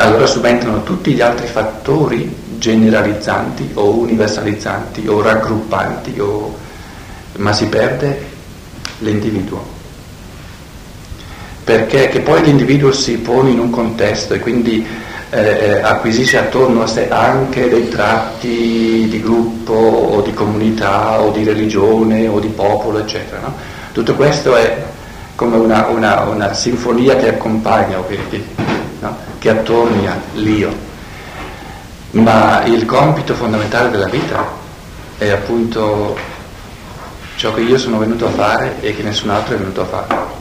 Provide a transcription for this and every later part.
allora subentrano tutti gli altri fattori generalizzanti o universalizzanti o raggruppanti, o... ma si perde l'individuo. Perché che poi l'individuo si pone in un contesto e quindi eh, eh, acquisisce attorno a sé anche dei tratti di gruppo o di comunità o di religione o di popolo, eccetera. No? Tutto questo è come una, una, una sinfonia che accompagna, vedi, no? che attornia l'io. Ma il compito fondamentale della vita è appunto ciò che io sono venuto a fare e che nessun altro è venuto a fare.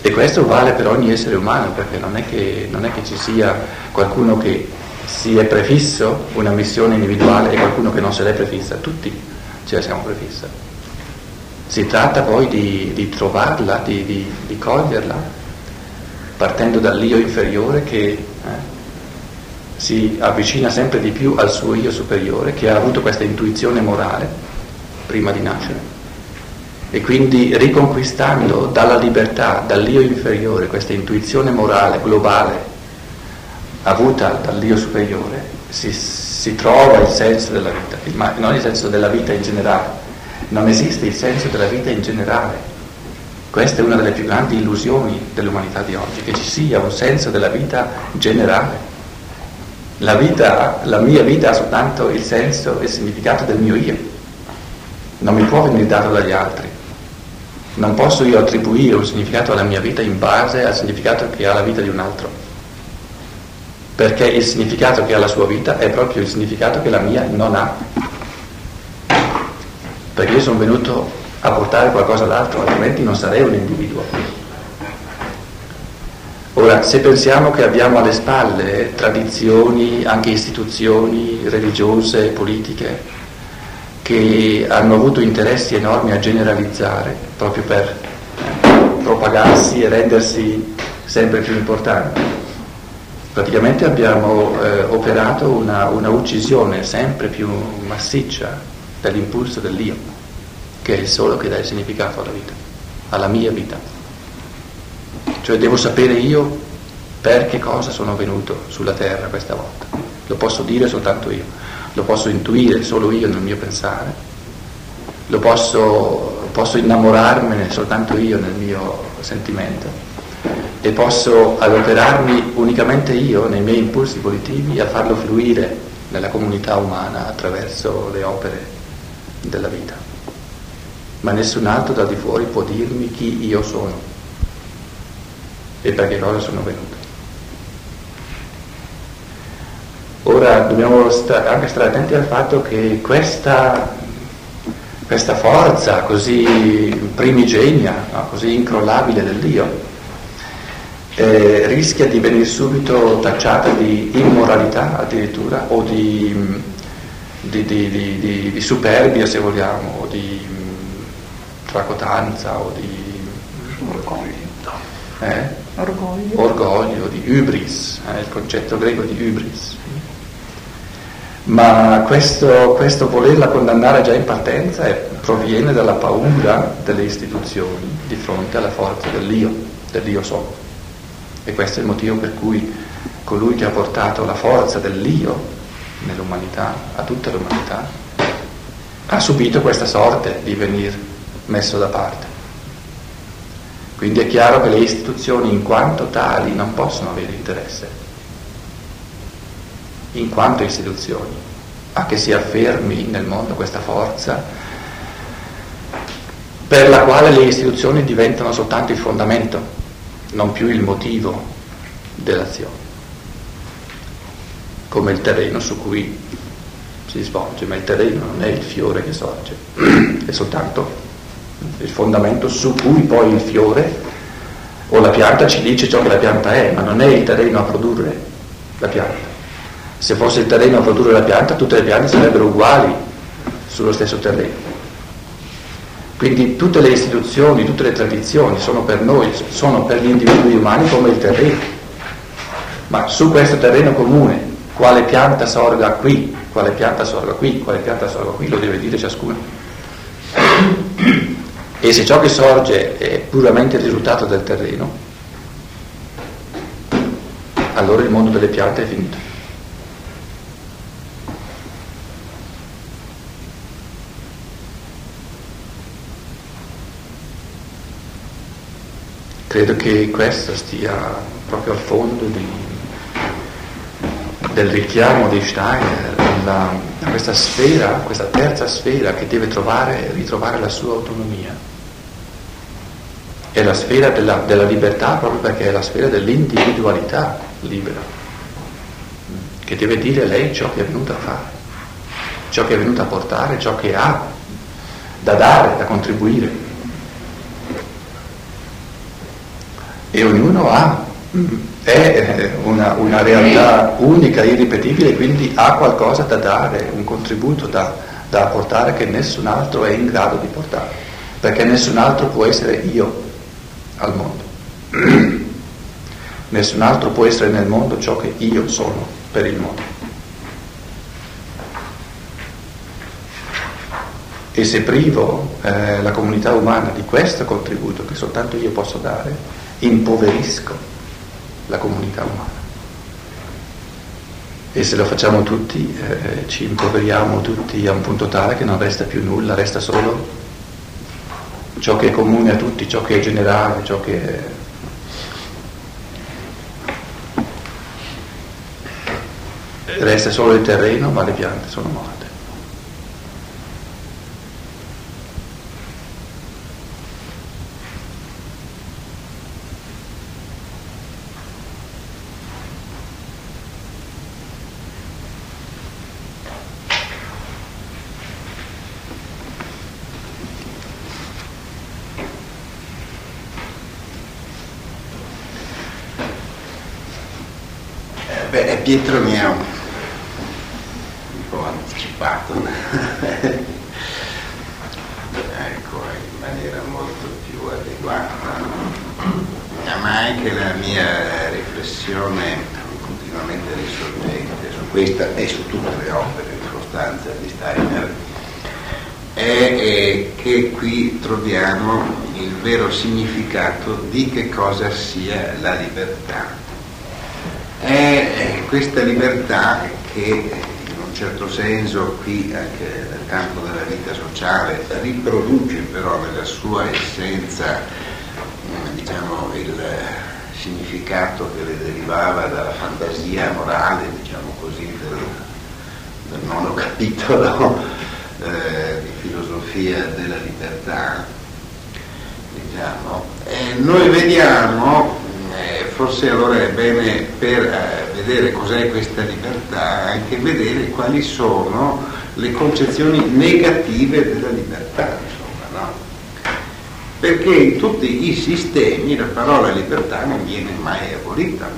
E questo vale per ogni essere umano, perché non è che, non è che ci sia qualcuno che si è prefisso una missione individuale e qualcuno che non se l'è prefissa, tutti ce la siamo prefissa. Si tratta poi di, di trovarla, di, di, di, coglierla, partendo dall'io inferiore che eh, si avvicina sempre di più al suo io superiore, che ha avuto questa intuizione morale prima di nascere. E quindi riconquistando dalla libertà, dall'io inferiore, questa intuizione morale globale avuta dall'io superiore, si, si trova il senso della vita, ma non il senso della vita in generale, non esiste il senso della vita in generale. Questa è una delle più grandi illusioni dell'umanità di oggi, che ci sia un senso della vita generale. La, vita, la mia vita ha soltanto il senso e il significato del mio io, non mi può venire dato dagli altri. Non posso io attribuire un significato alla mia vita in base al significato che ha la vita di un altro. Perché il significato che ha la sua vita è proprio il significato che la mia non ha. Perché io sono venuto a portare qualcosa d'altro, altrimenti non sarei un individuo. Ora, se pensiamo che abbiamo alle spalle tradizioni, anche istituzioni religiose, politiche, che hanno avuto interessi enormi a generalizzare proprio per propagarsi e rendersi sempre più importanti. Praticamente abbiamo eh, operato una, una uccisione sempre più massiccia dell'impulso dell'io, che è il solo che dà il significato alla vita, alla mia vita. Cioè devo sapere io per che cosa sono venuto sulla terra questa volta, lo posso dire soltanto io lo posso intuire solo io nel mio pensare, lo posso, posso innamorarmene soltanto io nel mio sentimento e posso adoperarmi unicamente io nei miei impulsi volitivi a farlo fluire nella comunità umana attraverso le opere della vita. Ma nessun altro da di fuori può dirmi chi io sono e per che cosa sono venuto. Ora dobbiamo sta- anche stare attenti al fatto che questa, questa forza così primigenia, no? così incrollabile del Dio, eh, rischia di venire subito tacciata di immoralità addirittura o di, di, di, di superbia se vogliamo, o di tracotanza o di orgoglio. Eh? orgoglio. orgoglio, di hybris, eh, il concetto greco di hybris ma questo, questo, volerla condannare già in partenza è, proviene dalla paura delle istituzioni di fronte alla forza dell'io, dell'io so. E questo è il motivo per cui colui che ha portato la forza dell'io nell'umanità, a tutta l'umanità, ha subito questa sorte di venire messo da parte. Quindi è chiaro che le istituzioni in quanto tali non possono avere interesse. In quanto istituzioni, a che si affermi nel mondo questa forza per la quale le istituzioni diventano soltanto il fondamento, non più il motivo dell'azione, come il terreno su cui si svolge, ma il terreno non è il fiore che sorge, è soltanto il fondamento su cui poi il fiore o la pianta ci dice ciò che la pianta è, ma non è il terreno a produrre la pianta. Se fosse il terreno a produrre la pianta, tutte le piante sarebbero uguali sullo stesso terreno. Quindi tutte le istituzioni, tutte le tradizioni sono per noi, sono per gli individui umani come il terreno. Ma su questo terreno comune, quale pianta sorga qui, quale pianta sorga qui, quale pianta sorga qui, lo deve dire ciascuno. E se ciò che sorge è puramente il risultato del terreno, allora il mondo delle piante è finito. Credo che questo stia proprio al fondo di, del richiamo di Steiner a questa sfera, questa terza sfera che deve trovare, ritrovare la sua autonomia è la sfera della, della libertà proprio perché è la sfera dell'individualità libera, che deve dire lei ciò che è venuta a fare, ciò che è venuta a portare, ciò che ha da dare, da contribuire. E ognuno ha, è una, una realtà unica, irripetibile, quindi ha qualcosa da dare, un contributo da, da apportare che nessun altro è in grado di portare, perché nessun altro può essere io al mondo. Nessun altro può essere nel mondo ciò che io sono per il mondo. E se privo eh, la comunità umana di questo contributo che soltanto io posso dare, impoverisco la comunità umana. E se lo facciamo tutti, eh, ci impoveriamo tutti a un punto tale che non resta più nulla, resta solo ciò che è comune a tutti, ciò che è generale, ciò che è... Resta solo il terreno, ma le piante sono morte. Pietro mi ha un po' anticipato, ecco, in maniera molto più adeguata, ma anche la mia riflessione continuamente risorgente su questa e su tutte le opere in sostanza di Steiner è che qui troviamo il vero significato di che cosa sia la libertà è questa libertà che in un certo senso qui anche nel campo della vita sociale riproduce però nella sua essenza diciamo, il significato che le derivava dalla fantasia morale, diciamo così, del, del nono capitolo eh, di filosofia della libertà. Diciamo. noi vediamo forse allora è bene per eh, vedere cos'è questa libertà anche vedere quali sono le concezioni negative della libertà, insomma, no? Perché in tutti i sistemi la parola libertà non viene mai abolita.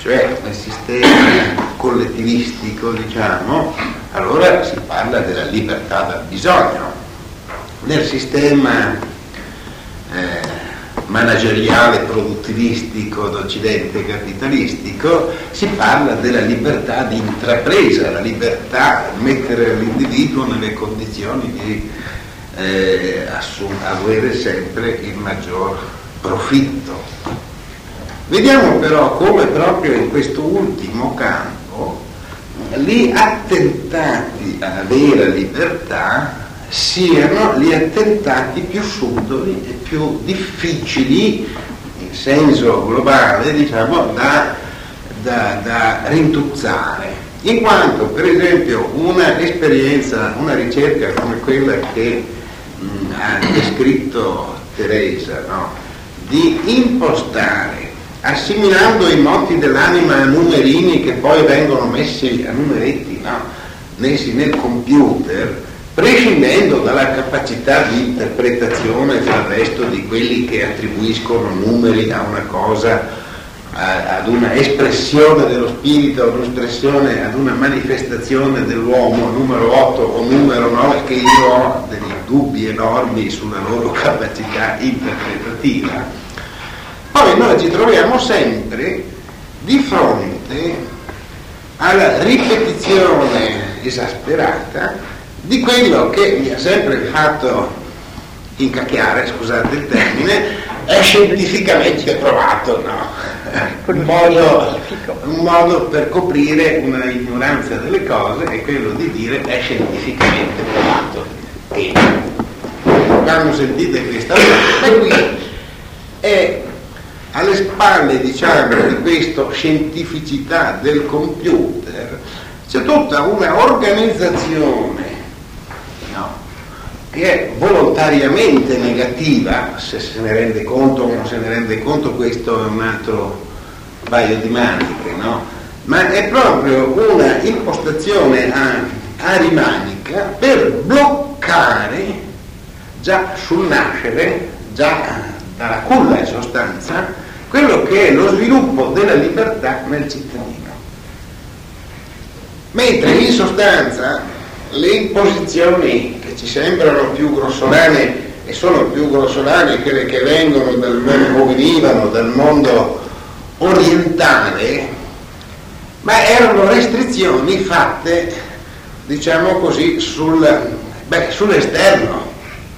Cioè nel sistema collettivistico, diciamo, allora si parla della libertà dal bisogno. Nel sistema eh, manageriale produttivistico d'Occidente capitalistico, si parla della libertà di intrapresa, la libertà di mettere l'individuo nelle condizioni di eh, assum- avere sempre il maggior profitto. Vediamo però come proprio in questo ultimo campo gli attentati alla vera libertà siano gli attentati più subdoli e più difficili in senso globale diciamo, da, da, da rintuzzare in quanto per esempio una esperienza, una ricerca come quella che mh, ha descritto Teresa, no? di impostare, assimilando i moti dell'anima a numerini che poi vengono messi a numeretti, no? messi nel computer, prescindendo dalla capacità di interpretazione del resto di quelli che attribuiscono numeri a una cosa, a, ad una espressione dello spirito, ad un'espressione, ad una manifestazione dell'uomo, numero 8 o numero 9, che io ho dei dubbi enormi sulla loro capacità interpretativa, poi noi ci troviamo sempre di fronte alla ripetizione esasperata di quello che mi ha sempre fatto incacchiare, scusate il termine, è scientificamente provato, no? Un modo, un modo per coprire una ignoranza delle cose è quello di dire è scientificamente provato. E quando sentite questa cosa, qui è alle spalle diciamo, di questa scientificità del computer c'è tutta una organizzazione che è volontariamente negativa, se se ne rende conto o non se ne rende conto questo è un altro paio di maniche, no? ma è proprio una impostazione arimanica per bloccare già sul nascere, già dalla culla in sostanza, quello che è lo sviluppo della libertà nel cittadino. Mentre in sostanza le imposizioni ci sembrano più grossolane e sono più grossolane quelle che vengono dal, o venivano dal mondo orientale, ma erano restrizioni fatte, diciamo così, sul, beh, sull'esterno,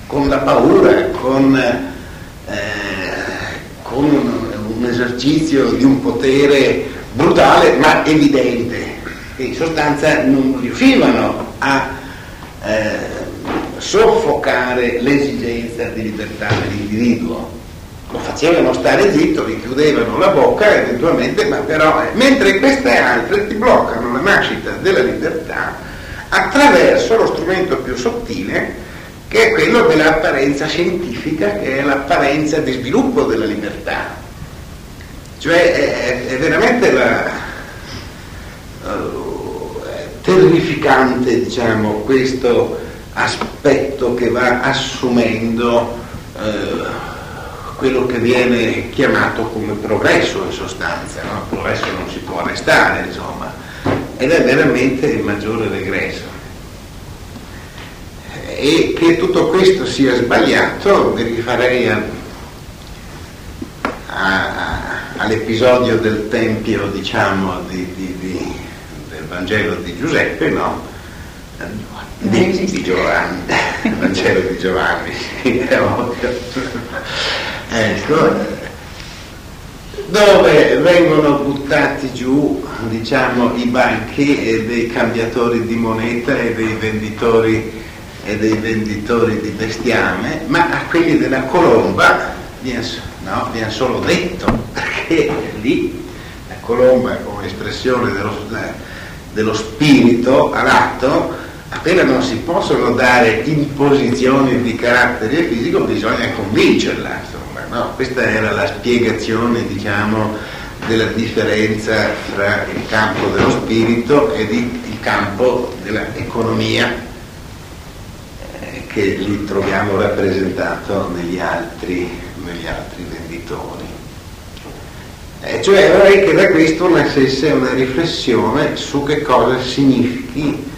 con la paura, con, eh, con un, un esercizio di un potere brutale ma evidente. Che in sostanza non riuscivano a eh, soffocare l'esigenza di libertà dell'individuo. Lo facevano stare zitto, gli chiudevano la bocca eventualmente, ma però, eh, mentre queste altre ti bloccano la nascita della libertà attraverso lo strumento più sottile che è quello dell'apparenza scientifica, che è l'apparenza di sviluppo della libertà. Cioè è, è veramente la, uh, terrificante diciamo, questo aspetto che va assumendo uh, quello che viene chiamato come progresso in sostanza. No? Il progresso non si può arrestare, insomma, ed è veramente il maggiore regresso e che tutto questo sia sbagliato vi rifarei a, a, all'episodio del Tempio diciamo di, di, di, del Vangelo di Giuseppe no? Di, di Giovanni. Il Vangelo di Giovanni ecco dove vengono buttati giù diciamo, i banchi dei cambiatori di moneta e dei venditori e dei venditori di bestiame, ma a quelli della colomba viene, no, viene solo detto, perché lì la colomba come espressione dello, dello spirito all'atto, appena non si possono dare imposizioni di carattere fisico, bisogna convincerla. Insomma, no? Questa era la spiegazione, diciamo, della differenza fra il campo dello spirito e il campo dell'economia che lì troviamo rappresentato negli altri, negli altri venditori. Eh, cioè vorrei che da questo nascesse una riflessione su che cosa significhi eh,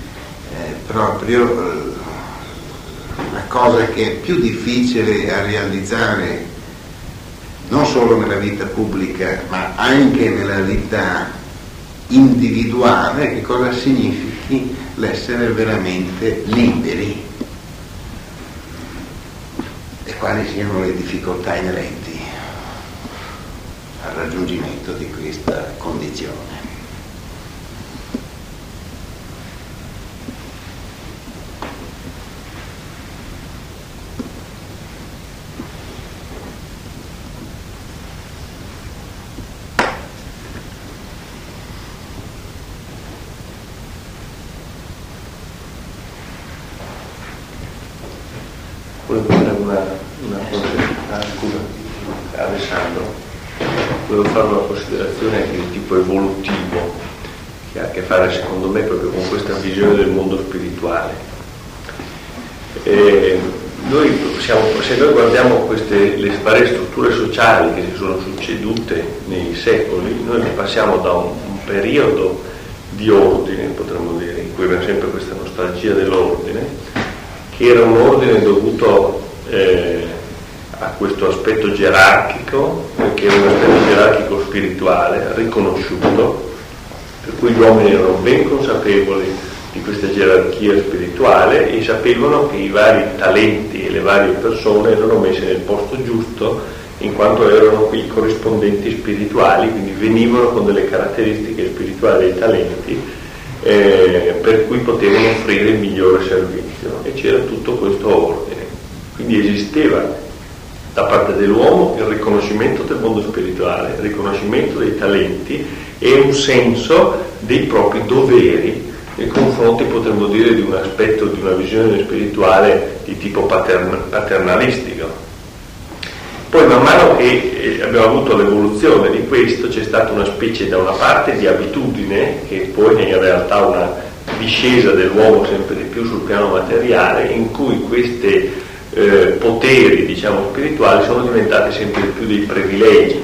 proprio eh, la cosa che è più difficile a realizzare non solo nella vita pubblica ma anche nella vita individuale, che cosa significhi l'essere veramente liberi quali siano le difficoltà inerenti al raggiungimento di questa condizione. fare secondo me proprio con questa visione del mondo spirituale. E noi siamo, se noi guardiamo queste, le varie strutture sociali che si sono succedute nei secoli, noi passiamo da un, un periodo di ordine, potremmo dire, in cui abbiamo sempre questa nostalgia dell'ordine, che era un ordine dovuto eh, a questo aspetto gerarchico, che era un aspetto gerarchico spirituale, riconosciuto, per cui gli uomini erano ben consapevoli di questa gerarchia spirituale e sapevano che i vari talenti e le varie persone erano messe nel posto giusto in quanto erano i corrispondenti spirituali, quindi venivano con delle caratteristiche spirituali e talenti eh, per cui potevano offrire il migliore servizio e c'era tutto questo ordine. Quindi esisteva da parte dell'uomo il riconoscimento del mondo spirituale, il riconoscimento dei talenti e un senso dei propri doveri nei confronti, potremmo dire, di un aspetto, di una visione spirituale di tipo patern- paternalistico. Poi man mano che eh, abbiamo avuto l'evoluzione di questo c'è stata una specie da una parte di abitudine, che poi è in realtà una discesa dell'uomo sempre di più sul piano materiale, in cui questi eh, poteri diciamo, spirituali sono diventati sempre più dei privilegi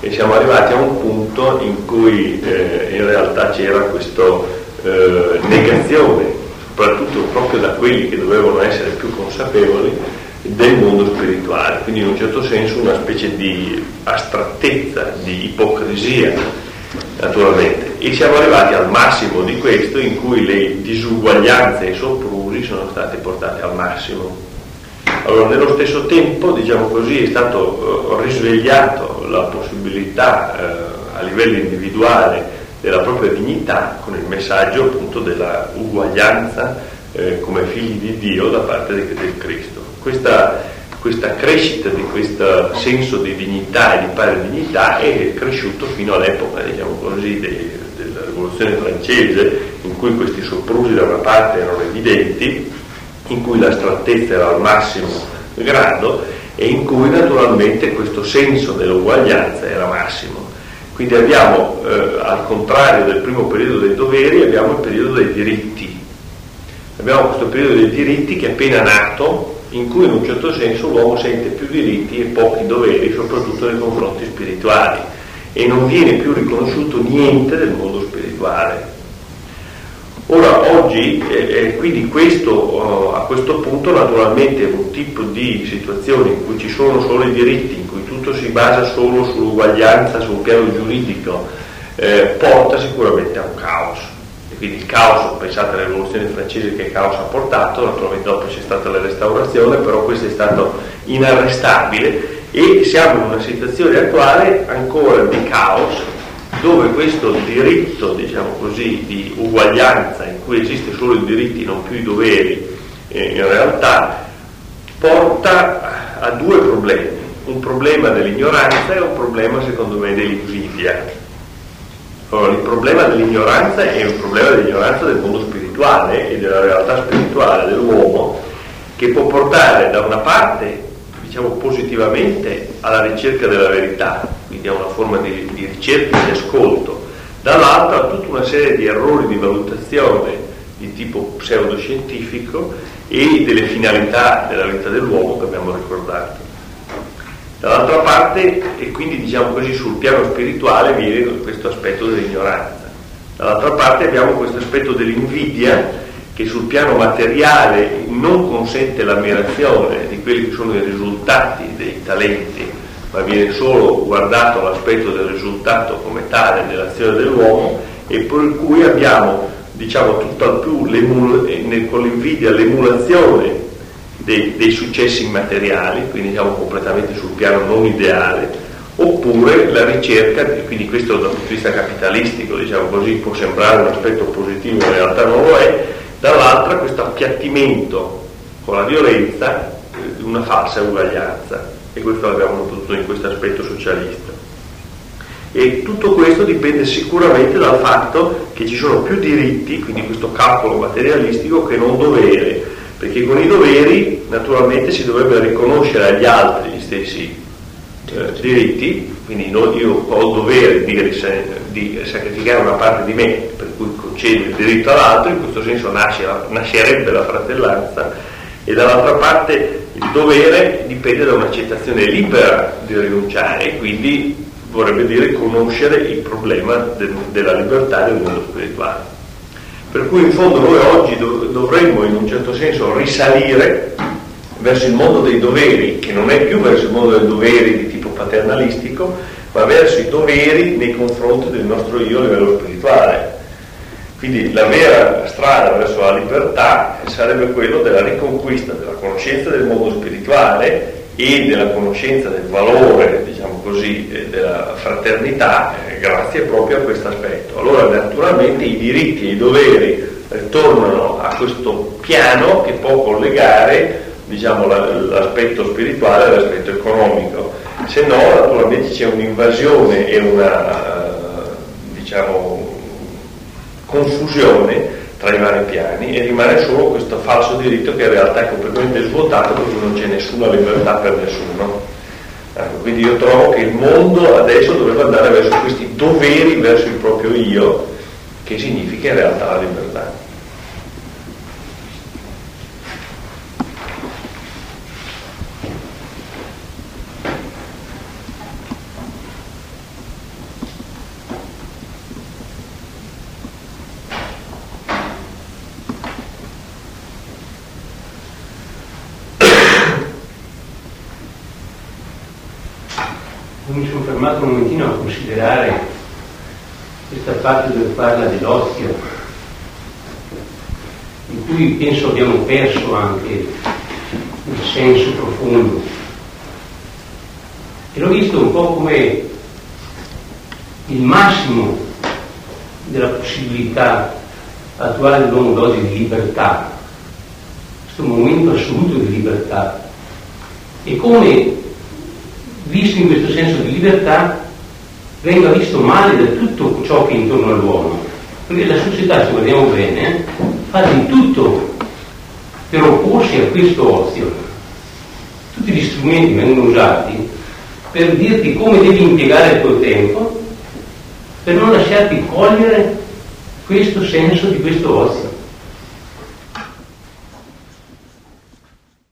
e siamo arrivati a un punto in cui eh, in realtà c'era questa eh, negazione, soprattutto proprio da quelli che dovevano essere più consapevoli, del mondo spirituale, quindi in un certo senso una specie di astrattezza, di ipocrisia, naturalmente. E siamo arrivati al massimo di questo in cui le disuguaglianze e i soprusi sono state portate al massimo. Allora, nello stesso tempo, diciamo così, è stato eh, risvegliato la possibilità eh, a livello individuale della propria dignità con il messaggio appunto della uguaglianza eh, come figli di Dio da parte del, del Cristo questa, questa crescita di questo senso di dignità e di pari dignità è cresciuto fino all'epoca, diciamo così, de, della rivoluzione francese, in cui questi soprusi da una parte erano evidenti, in cui la strattezza era al massimo grado e in cui naturalmente questo senso dell'uguaglianza era massimo. Quindi abbiamo, eh, al contrario del primo periodo dei doveri, abbiamo il periodo dei diritti. Abbiamo questo periodo dei diritti che è appena nato, in cui in un certo senso l'uomo sente più diritti e pochi doveri, soprattutto nei confronti spirituali, e non viene più riconosciuto niente del mondo spirituale. Ora, oggi, eh, eh, quindi questo, uh, a questo punto naturalmente un tipo di situazione in cui ci sono solo i diritti, in cui tutto si basa solo sull'uguaglianza, sul piano giuridico, eh, porta sicuramente a un caos. Quindi il caos, pensate alla rivoluzione francese che caos ha portato, naturalmente dopo c'è stata la restaurazione, però questo è stato inarrestabile e siamo in una situazione attuale ancora di caos dove questo diritto, diciamo così, di uguaglianza in cui esiste solo i diritti, non più i doveri, eh, in realtà porta a due problemi, un problema dell'ignoranza e un problema secondo me dell'invidia. Allora, il problema dell'ignoranza è un problema dell'ignoranza del mondo spirituale e della realtà spirituale dell'uomo che può portare da una parte, diciamo positivamente, alla ricerca della verità, quindi a una forma di, di ricerca e di ascolto, dall'altra a tutta una serie di errori di valutazione di tipo pseudoscientifico e delle finalità della vita dell'uomo che abbiamo ricordato. Dall'altra parte, e quindi diciamo così sul piano spirituale viene questo aspetto dell'ignoranza. Dall'altra parte abbiamo questo aspetto dell'invidia che sul piano materiale non consente l'ammirazione di quelli che sono i risultati dei talenti, ma viene solo guardato l'aspetto del risultato come tale dell'azione dell'uomo e per cui abbiamo diciamo tutt'al più con l'invidia l'emulazione dei, dei successi immateriali, quindi siamo completamente sul piano non ideale, oppure la ricerca, quindi questo dal punto di vista capitalistico, diciamo così, può sembrare un aspetto positivo, in realtà non lo è, dall'altra questo appiattimento con la violenza di una falsa uguaglianza e questo l'abbiamo notato in questo aspetto socialista. E tutto questo dipende sicuramente dal fatto che ci sono più diritti, quindi questo calcolo materialistico, che non dovere perché con i doveri naturalmente si dovrebbe riconoscere agli altri gli stessi eh, diritti, quindi io ho il dovere di, di, sacrificare una parte di me, per cui concedo il diritto all'altro, in questo senso nasce, nascerebbe la fratellanza, e dall'altra parte il dovere dipende da un'accettazione libera di rinunciare, quindi vorrebbe dire conoscere il problema del, della libertà del mondo spirituale. Per cui in fondo noi oggi dovremmo in un certo senso risalire verso il mondo dei doveri, che non è più verso il mondo dei doveri di tipo paternalistico, ma verso i doveri nei confronti del nostro io a livello spirituale. Quindi la vera strada verso la libertà sarebbe quello della riconquista della conoscenza del mondo spirituale e della conoscenza del valore, diciamo così, eh, della fraternità, eh, grazie proprio a questo aspetto. Allora naturalmente i diritti e i doveri ritornano a questo piano che può collegare diciamo, l'aspetto spirituale all'aspetto economico, se no naturalmente c'è un'invasione e una diciamo, confusione tra i vari piani e rimane solo questo falso diritto che in realtà è completamente svuotato perché non c'è nessuna libertà per nessuno. Ecco, quindi io trovo che il mondo adesso dovrebbe andare verso questi doveri verso il proprio io, che significa in realtà la libertà. fermato un momentino a considerare questa parte dove parla dell'ozio, in cui penso abbiamo perso anche il senso profondo. E l'ho visto un po' come il massimo della possibilità attuale dell'uomo d'oggi di libertà, questo momento assoluto di libertà, e come visto in questo senso di libertà, venga visto male da tutto ciò che è intorno all'uomo. Perché la società, se guardiamo bene, fa di tutto per opporsi a questo ozio. Tutti gli strumenti vengono usati per dirti come devi impiegare il tuo tempo, per non lasciarti cogliere questo senso di questo ozio.